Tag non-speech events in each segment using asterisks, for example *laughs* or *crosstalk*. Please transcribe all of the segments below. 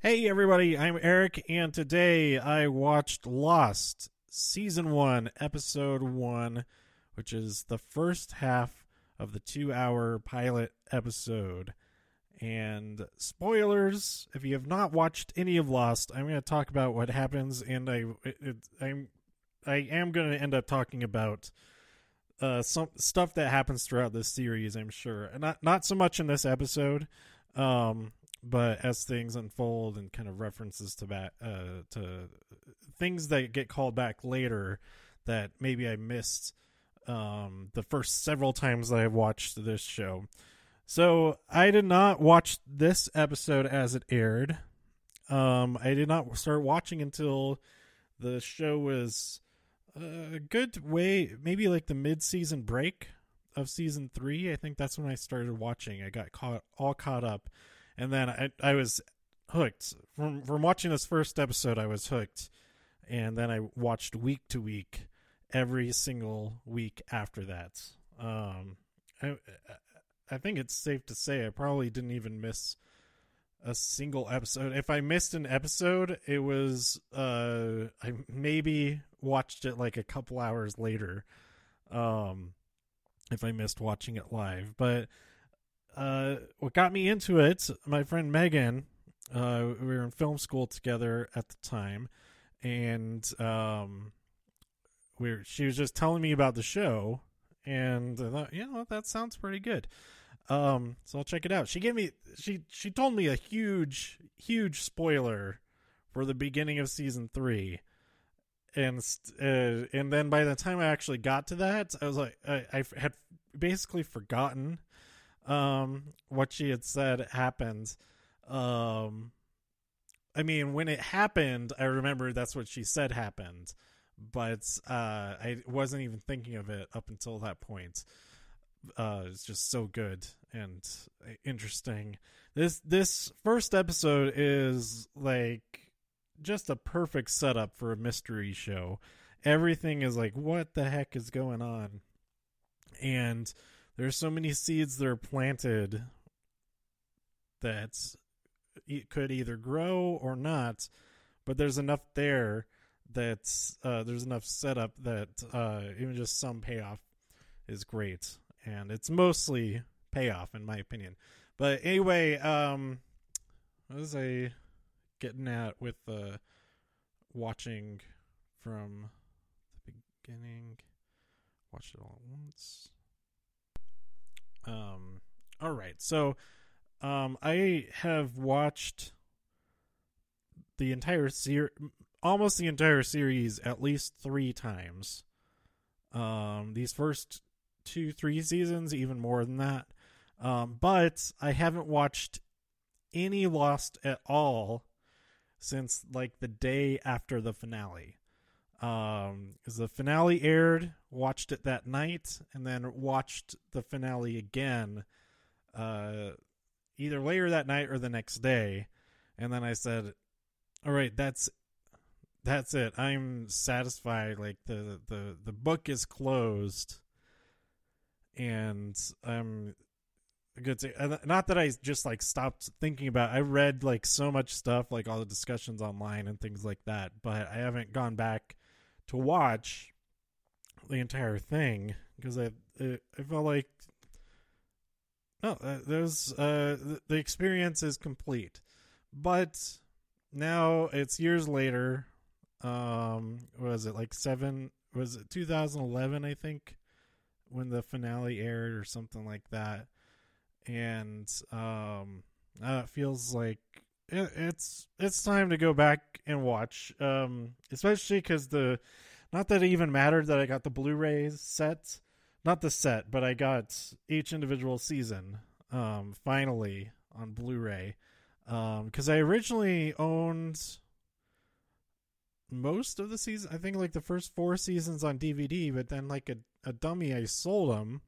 Hey everybody, I'm Eric, and today I watched Lost Season 1, Episode 1, which is the first half of the two hour pilot episode. And spoilers, if you have not watched any of Lost, I'm going to talk about what happens, and I, it, I'm, I am going to end up talking about uh, some stuff that happens throughout this series. I'm sure, not not so much in this episode. Um, but as things unfold and kind of references to that uh, to things that get called back later that maybe I missed um, the first several times that I've watched this show. So I did not watch this episode as it aired. Um, I did not start watching until the show was a good way, maybe like the mid-season break of season three. I think that's when I started watching. I got caught all caught up and then I I was hooked from from watching this first episode. I was hooked, and then I watched week to week, every single week after that. Um, I I think it's safe to say I probably didn't even miss a single episode. If I missed an episode, it was uh I maybe watched it like a couple hours later. Um if I missed watching it live, but uh, what got me into it, my friend Megan, uh, we were in film school together at the time, and um, we were, she was just telling me about the show, and I thought, you know, that sounds pretty good. Um, so I'll check it out. She gave me she she told me a huge huge spoiler for the beginning of season three, and uh, and then by the time I actually got to that, I was like, I, I had basically forgotten um what she had said happened um i mean when it happened i remember that's what she said happened but uh i wasn't even thinking of it up until that point. Uh it's just so good and interesting. This this first episode is like just a perfect setup for a mystery show. Everything is like what the heck is going on? And there's so many seeds that are planted that it could either grow or not, but there's enough there that uh, there's enough setup that uh, even just some payoff is great, and it's mostly payoff in my opinion. But anyway, um, what was I getting at with uh, watching from the beginning? Watch it all at once. Um, all right, so um, I have watched the entire series, almost the entire series, at least three times. Um, these first two, three seasons, even more than that. Um, but I haven't watched any Lost at all since like the day after the finale. Um, the finale aired, watched it that night, and then watched the finale again, uh, either later that night or the next day. And then I said, "All right, that's that's it. I'm satisfied. Like the the the book is closed, and I'm good to not that I just like stopped thinking about. I read like so much stuff, like all the discussions online and things like that, but I haven't gone back to watch the entire thing because I it, I felt like no, uh, there's uh the, the experience is complete, but now it's years later. Um, was it like seven? Was it 2011? I think when the finale aired or something like that, and um, uh, it feels like it, it's it's time to go back and watch. Um, especially because the not that it even mattered that I got the Blu-rays set, not the set, but I got each individual season. Um, finally on Blu-ray, because um, I originally owned most of the season. I think like the first four seasons on DVD, but then like a, a dummy, I sold them.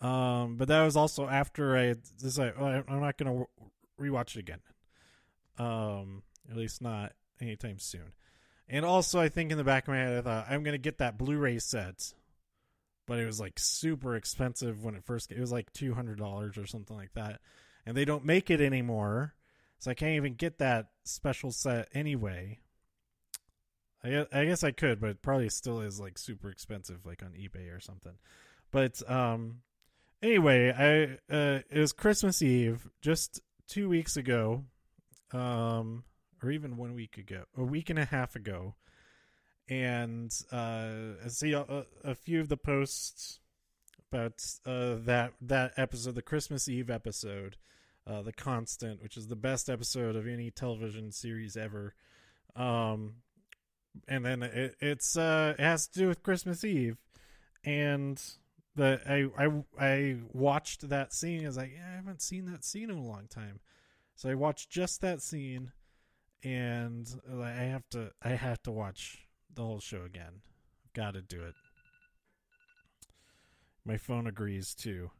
Um, but that was also after I oh, I'm not gonna rewatch it again. Um, at least not anytime soon. And also, I think in the back of my head, I thought I'm gonna get that Blu-ray set, but it was like super expensive when it first. It was like two hundred dollars or something like that, and they don't make it anymore. so I can't even get that special set anyway. I guess, I guess I could, but it probably still is like super expensive, like on eBay or something. But um, anyway, I uh, it was Christmas Eve just two weeks ago, um, or even one week ago, a week and a half ago, and uh, I see a, a few of the posts about uh, that that episode, the Christmas Eve episode, uh, the Constant, which is the best episode of any television series ever. Um, and then it, it's uh, it has to do with Christmas Eve, and the I I I watched that scene. I was like, yeah, I haven't seen that scene in a long time, so I watched just that scene, and I have to I have to watch the whole show again. Got to do it. My phone agrees too.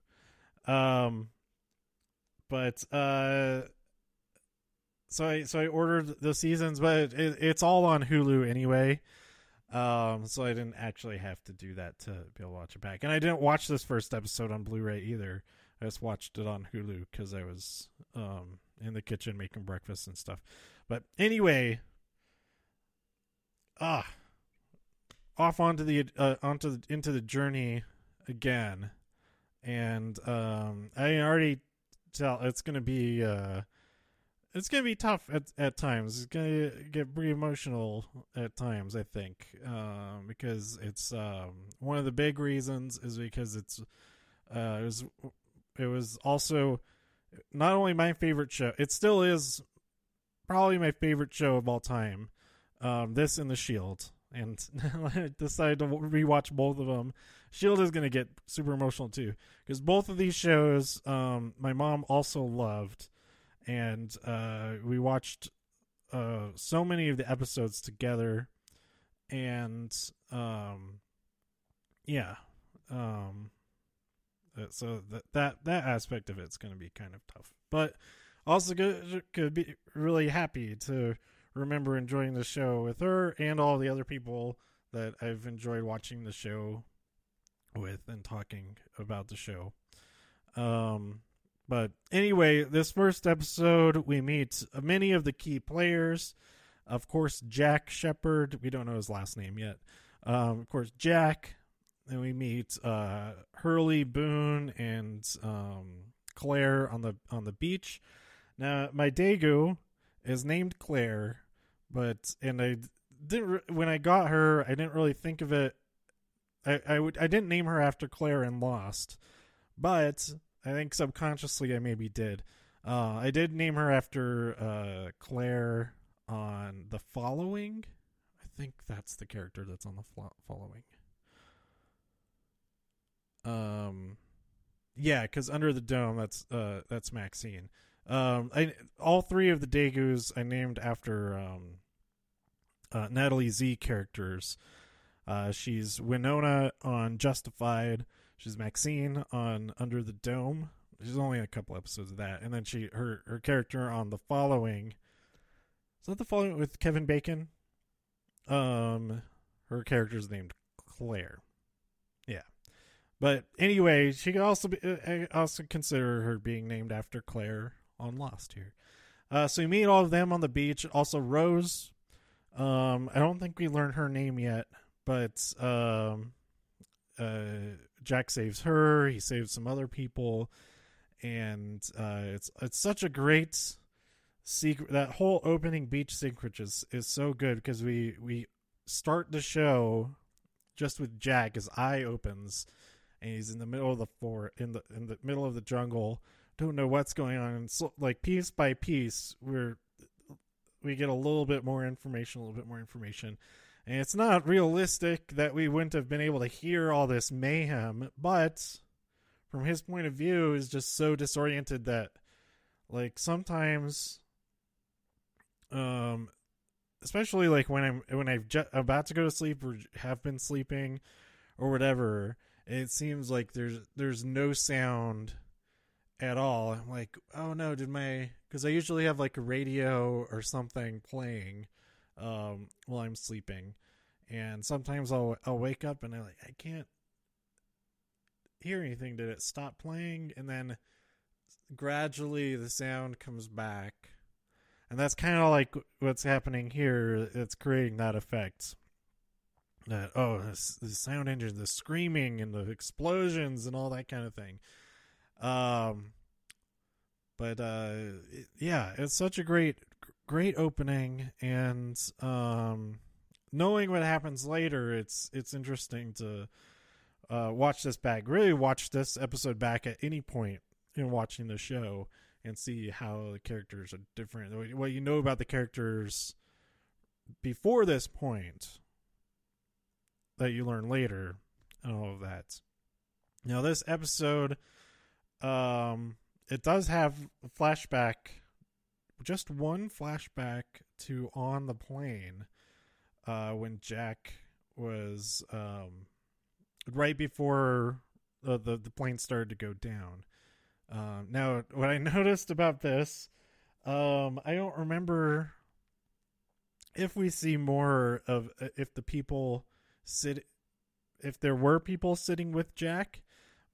Um, but uh, so I so I ordered the seasons, but it, it's all on Hulu anyway. Um, so I didn't actually have to do that to be able to watch it back, and I didn't watch this first episode on Blu-ray either. I just watched it on Hulu because I was um in the kitchen making breakfast and stuff. But anyway, ah, off onto the uh, onto the, into the journey again, and um, I already tell it's gonna be uh, it's gonna be tough at at times. It's gonna get pretty emotional at times. I think um, because it's um, one of the big reasons is because it's uh, it was it was also not only my favorite show. It still is probably my favorite show of all time. Um, this and The Shield, and *laughs* I decided to rewatch both of them. Shield is gonna get super emotional too because both of these shows, um, my mom also loved, and uh, we watched uh, so many of the episodes together, and um, yeah, um, so that that that aspect of it's going to be kind of tough, but also could, could be really happy to remember enjoying the show with her and all the other people that I've enjoyed watching the show with and talking about the show. Um, but anyway, this first episode, we meet many of the key players. Of course, Jack Shephard. We don't know his last name yet. Um, of course, Jack. Then we meet uh, Hurley, Boone, and um, Claire on the on the beach. Now, my degu is named Claire, but and I didn't when I got her, I didn't really think of it. I I didn't name her after Claire and Lost, but I think subconsciously I maybe did. Uh, I did name her after uh, Claire on the following. I think that's the character that's on the following. Um, yeah, because under the dome, that's uh, that's Maxine. Um, I all three of the degus I named after um, uh, Natalie Zea characters. Uh, she's Winona on Justified. She's Maxine on Under the Dome. She's only a couple episodes of that, and then she her her character on the following. Is that the following with Kevin Bacon? Um, her character's named Claire. Yeah, but anyway, she could also be I also consider her being named after Claire on Lost here. Uh, so we meet all of them on the beach. Also Rose. Um, I don't think we learned her name yet, but um, uh, Jack saves her. He saves some other people, and uh, it's it's such a great secret. That whole opening beach sequence is is so good because we we start the show just with Jack. His eye opens, and he's in the middle of the floor in the in the middle of the jungle. Don't know what's going on. And so, like piece by piece, we're we get a little bit more information, a little bit more information and it's not realistic that we wouldn't have been able to hear all this mayhem, but from his point of view is just so disoriented that like sometimes um especially like when I'm when I'm ju- about to go to sleep or have been sleeping or whatever, it seems like there's there's no sound at all. I'm like, oh no, did my because I usually have like a radio or something playing um, while I'm sleeping, and sometimes I'll I'll wake up and I like I can't hear anything. Did it stop playing? And then gradually the sound comes back, and that's kind of like what's happening here. It's creating that effect. That oh, the sound engine, the screaming and the explosions and all that kind of thing. Um, but uh, it, yeah, it's such a great, great opening, and um, knowing what happens later, it's it's interesting to uh, watch this back. Really, watch this episode back at any point in watching the show and see how the characters are different. What you know about the characters before this point that you learn later and all of that. Now this episode um it does have a flashback just one flashback to on the plane uh when Jack was um right before uh, the the plane started to go down. Um now what I *laughs* noticed about this um I don't remember if we see more of uh, if the people sit if there were people sitting with Jack,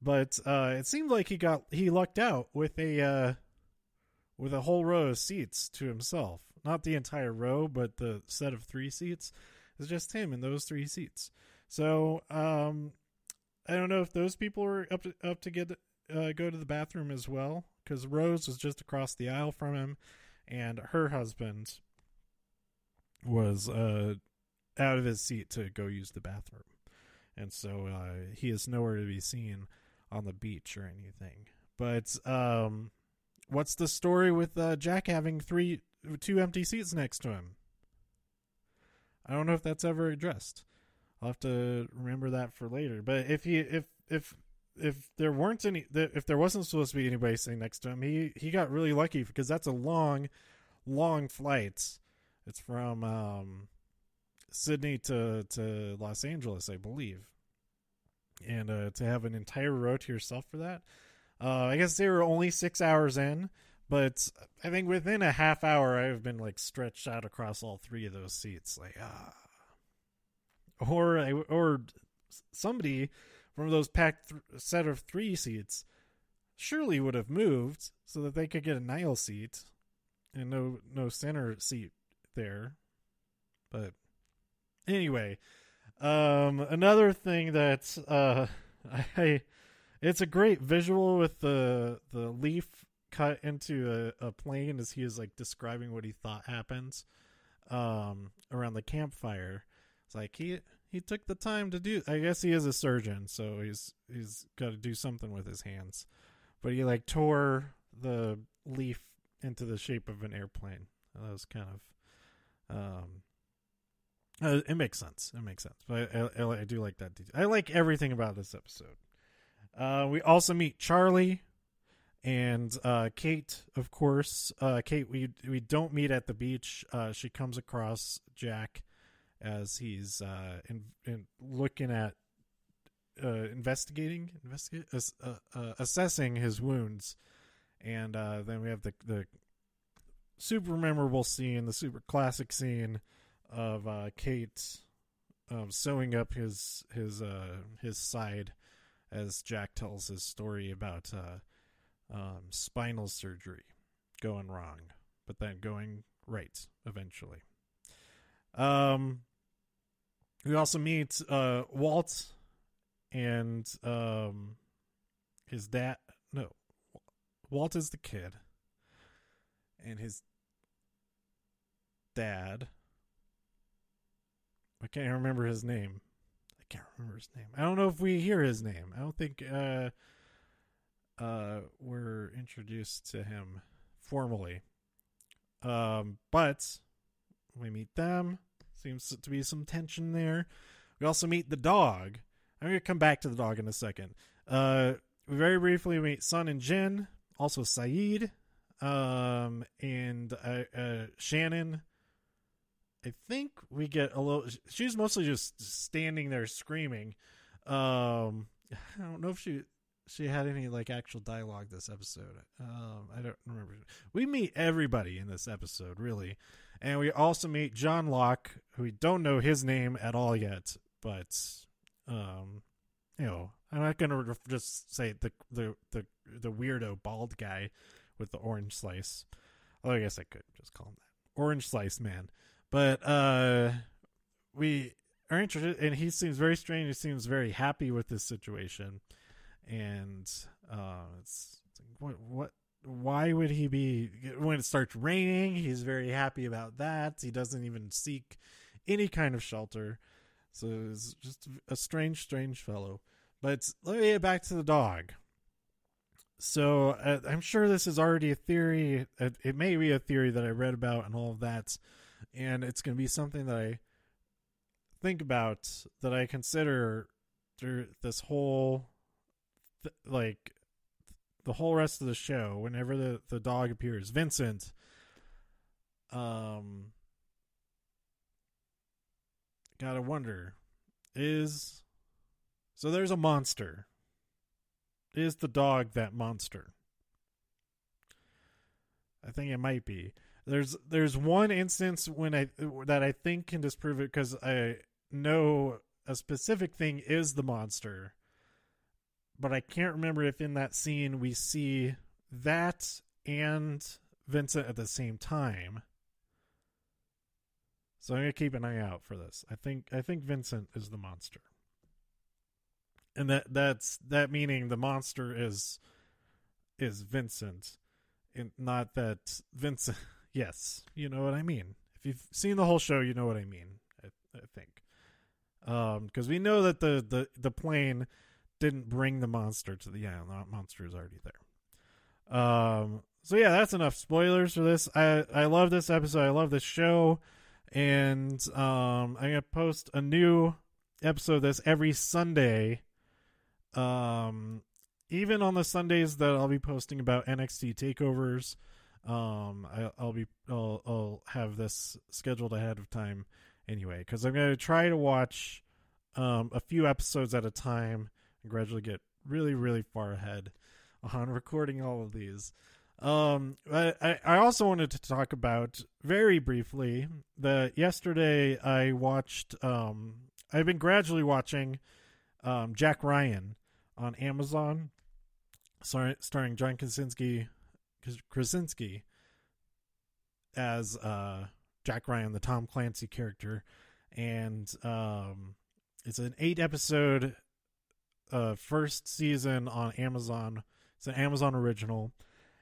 but uh, it seemed like he got he lucked out with a uh, with a whole row of seats to himself. Not the entire row, but the set of three seats is just him in those three seats. So um, I don't know if those people were up to, up to get uh, go to the bathroom as well, because Rose was just across the aisle from him, and her husband was uh, out of his seat to go use the bathroom. And so uh, he is nowhere to be seen on the beach or anything. But um, what's the story with uh, Jack having three, two empty seats next to him? I don't know if that's ever addressed. I'll have to remember that for later. But if he, if if if there weren't any, if there wasn't supposed to be anybody sitting next to him, he he got really lucky because that's a long, long flight. It's from um, Sydney to to Los Angeles, I believe, and uh, to have an entire row to yourself for that. Uh, I guess they were only six hours in, but I think within a half hour, I've been like stretched out across all three of those seats, like ah, or or somebody from those packed th- set of three seats surely would have moved so that they could get a Nile seat and no no center seat there, but Anyway, um, another thing that uh, *laughs* I, it's a great visual with the the leaf cut into a, a plane as he is like describing what he thought happens um, around the campfire. It's like he he took the time to do. I guess he is a surgeon, so he's he's got to do something with his hands. But he like tore the leaf into the shape of an airplane. That was kind of um, uh, it makes sense. It makes sense. But I, I, I, do like that detail. I like everything about this episode. Uh, we also meet Charlie and uh, Kate, of course. Uh, Kate, we we don't meet at the beach. Uh, she comes across Jack as he's uh, in, in looking at investigating, investigate, assessing his wounds, and then we have the the super memorable scene, the super classic scene of Kate um, sewing up his his his side as Jack tells his story about uh, um, spinal surgery going wrong, but then going right eventually. Um, we also meet uh, Walt and um, his dad. No, Walt is the kid, and his dad I can't remember his name. Can't remember his name. I don't know if we hear his name. I don't think uh, uh, we're introduced to him formally. Um, but we meet them. Seems to be some tension there. We also meet the dog. I'm going to come back to the dog in a second. Uh, we very briefly meet Sun and Jin, also Sayid, um, and uh, uh, Shannon I think we get a little. She's mostly just standing there screaming. Um, *laughs* I don't know if she she had any like actual dialogue this episode. Um, I don't remember. We meet everybody in this episode, really, and we also meet John Locke, who we don't know his name at all yet, but um, you know, I'm not gonna just say the the the the weirdo bald guy with the orange slice. Although I guess I could just call him that. Orange Slice Man. But uh, we are interested, and he seems very strange. He seems very happy with this situation, and uh, it's, it's like, what what why would he be when it starts raining he's very happy about that. He doesn't even seek any kind of shelter. So it's just a strange strange fellow. But let me get back to the dog. So uh, i'm sure this is already a theory it, it may be a theory that i read about and all of that and it's going to be something that i think about that i consider through this whole th- like the whole rest of the show, whenever the, the dog appears, Vincent, um, gotta wonder, is so there's a monster. Is the dog that monster? I think it might be. There's there's one instance when I that I think can disprove it because I know a specific thing is the monster but I can't remember if in that scene we see that and Vincent at the same time. So I'm gonna keep an eye out for this. I think I think Vincent is the monster, and that that's that meaning the monster is is Vincent, and not that Vincent. *laughs* Yes, you know what I mean. If you've seen the whole show, you know what I mean. I, I think, because um, we know that the the the plane didn't bring the monster to the island. The monster is already there. Um, so yeah, that's enough spoilers for this. I I love this episode. I love this show, and um, I'm gonna post a new episode of this every Sunday. Um, even on the Sundays that I'll be posting about NXT takeovers. Um, I, I'll be I'll I'll have this scheduled ahead of time anyway because I'm gonna try to watch um a few episodes at a time and gradually get really, really far ahead on *laughs* recording all of these. Um, I, I also wanted to talk about very briefly that yesterday I watched, um, I've been gradually watching, um, Jack Ryan on Amazon, starring, starring John Krasinski, Krasinski as, uh, Jack Ryan, the Tom Clancy character. And, um, it's an eight episode uh, first season on Amazon. It's an Amazon original,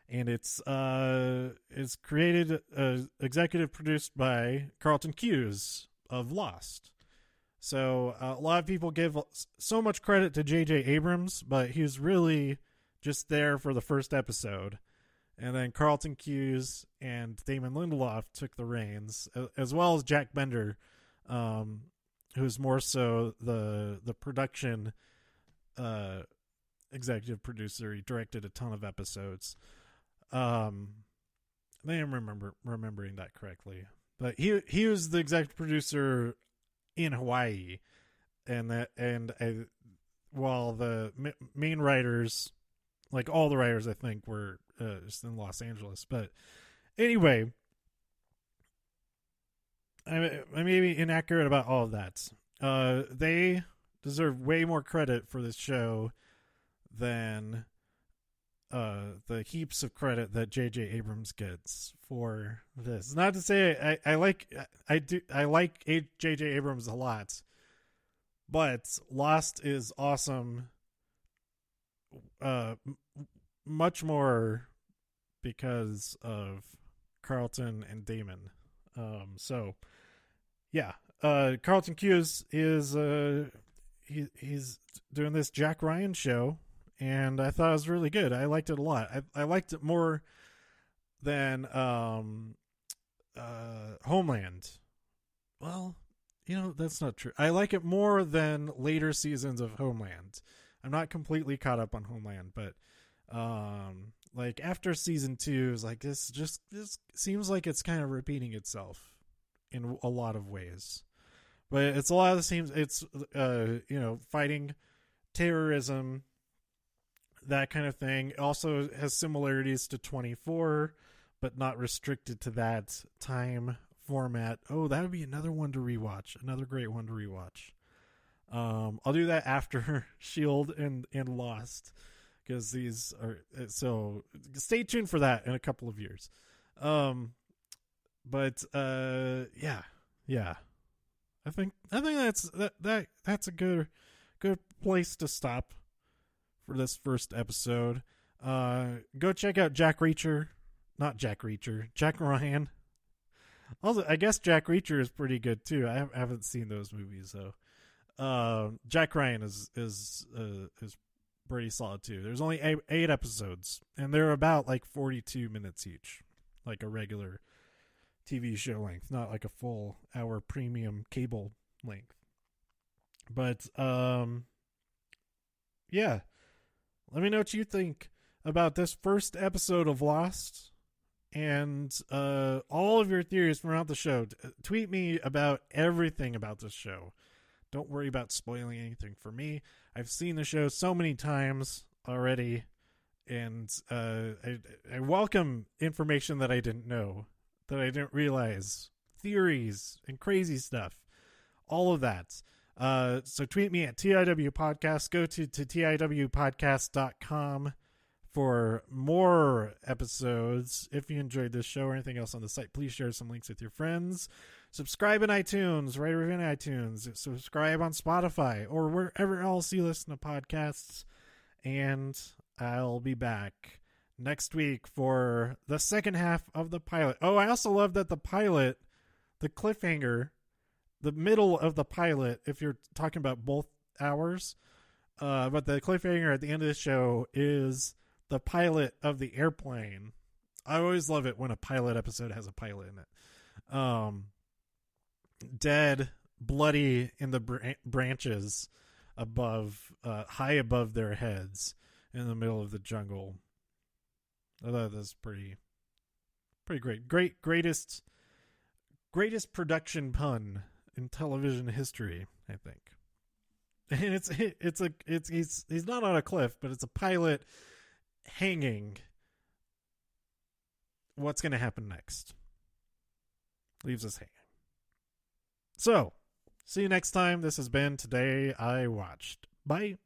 and it's uh, it's created, uh, executive produced by Carlton Cuse of Lost. So uh, a lot of people give so much credit to J.J. Abrams, but he was really just there for the first episode. And then Carlton Cuse and Damon Lindelof took the reins, as well as Jack Bender, um, who's more so the the production uh, executive producer. He directed a ton of episodes. Um, I am remember remembering that correctly, but he he was the executive producer in Hawaii, and that and uh, while the main writers, like all the writers, I think were uh, just in Los Angeles. But anyway, I, I may be inaccurate about all of that. Uh, they deserve way more credit for this show than uh, the heaps of credit that J.J. Abrams gets for this. Not to say I, I like I do I like J.J. Abrams a lot, but Lost is awesome. Uh, much more because of Carlton and Damon. Um, so yeah, uh, Carlton Cuse is uh he he's doing this Jack Ryan show, and I thought it was really good. I liked it a lot. I I liked it more than um uh Homeland. Well, you know that's not true. I like it more than later seasons of Homeland. I'm not completely caught up on Homeland, but um like after season two is like this just this seems like it's kind of repeating itself in a lot of ways but it's a lot of the same. It's uh, you know, fighting terrorism, that kind of thing. It also has similarities to 24, but not restricted to that time format. Oh, that would be another one to rewatch. Another great one to rewatch. Um, I'll do that after *laughs* Shield and and Lost because these are so. Stay tuned for that in a couple of years. Um, but uh, yeah, yeah. I think I think that's that that that's a good good place to stop for this first episode. Uh, go check out Jack Reacher, not Jack Reacher, Jack Ryan. Also, I guess Jack Reacher is pretty good too. I haven't seen those movies though. Uh, Jack Ryan is is uh, is pretty solid too. There's only eight, eight episodes, and they're about like 42 minutes each, like a regular TV show length, not like a full hour premium cable length. But um, yeah, let me know what you think about this first episode of Lost and uh, all of your theories throughout the show. tweet me about everything about this show. Don't worry about spoiling anything for me. I've seen the show so many times already, and uh, I, I welcome information that I didn't know, that I didn't realize, theories and crazy stuff, all of that. Uh, so tweet me at TIW Podcast. Go to, to TIWpodcast.com for more episodes. If you enjoyed this show or anything else on the site, please share some links with your friends. Subscribe in iTunes, write a review in iTunes, subscribe on Spotify or wherever else you listen to podcasts. And I'll be back next week for the second half of the pilot. Oh, I also love that the pilot, the cliffhanger, the middle of the pilot, if you're talking about both hours, uh, but the cliffhanger at the end of the show is the pilot of the airplane. I always love it when a pilot episode has a pilot in it. Um, dead, bloody in the br- branches above, uh, high above their heads in the middle of the jungle. I thought that's pretty, pretty great. Great, greatest, greatest production pun in television history. I think, *laughs* and it's it's a it's he's he's not on a cliff, but it's a pilot hanging. What's going to happen next? Leaves us hanging. So, see you next time. This has been Today I Watched. Bye.